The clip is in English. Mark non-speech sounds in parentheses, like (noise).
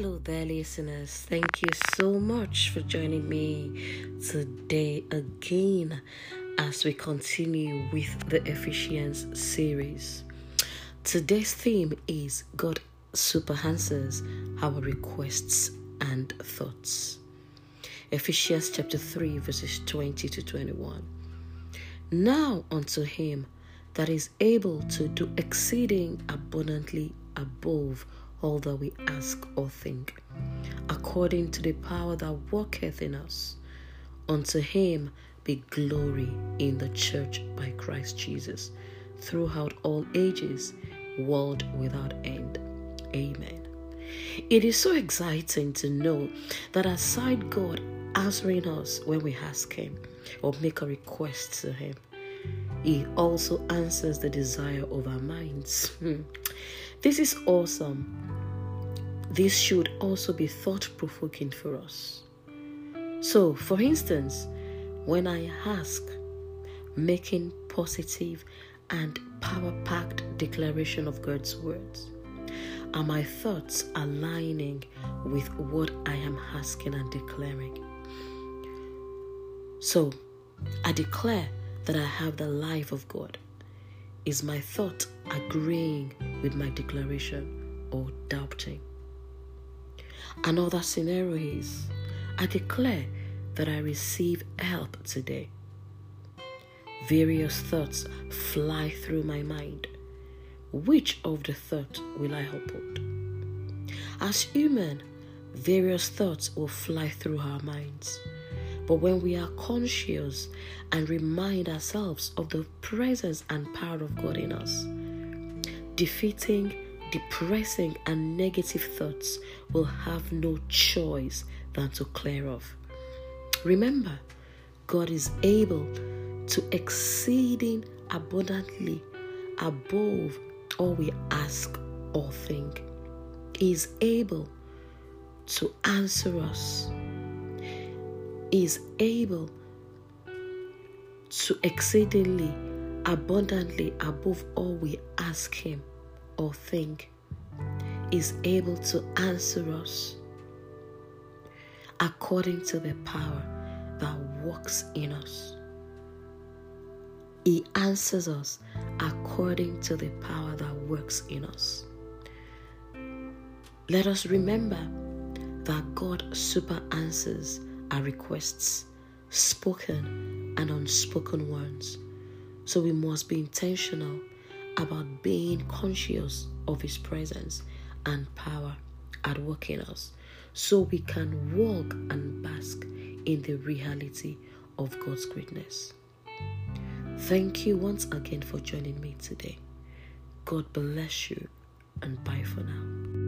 there, listeners. Thank you so much for joining me today again as we continue with the Ephesians series. Today's theme is God super answers our requests and thoughts. Ephesians chapter 3, verses 20 to 21. Now unto him that is able to do exceeding abundantly above all that we ask or think, according to the power that worketh in us. Unto him be glory in the church by Christ Jesus, throughout all ages, world without end. Amen. It is so exciting to know that aside God answering us when we ask Him or make a request to Him, He also answers the desire of our minds. (laughs) Hmm. this is awesome this should also be thought provoking for us. So, for instance, when I ask, making positive and power packed declaration of God's words, are my thoughts aligning with what I am asking and declaring? So, I declare that I have the life of God. Is my thought agreeing with my declaration or doubting? Another scenario is I declare that I receive help today. Various thoughts fly through my mind. Which of the thoughts will I uphold? As human, various thoughts will fly through our minds. But when we are conscious and remind ourselves of the presence and power of God in us, defeating depressing and negative thoughts will have no choice than to clear off. Remember, God is able to exceeding abundantly above all we ask or think. He is able to answer us. He is able to exceedingly abundantly above all we ask him or think is able to answer us according to the power that works in us. He answers us according to the power that works in us. Let us remember that God super answers our requests, spoken and unspoken ones. So we must be intentional about being conscious of His presence and power at work in us so we can walk and bask in the reality of God's greatness. Thank you once again for joining me today. God bless you and bye for now.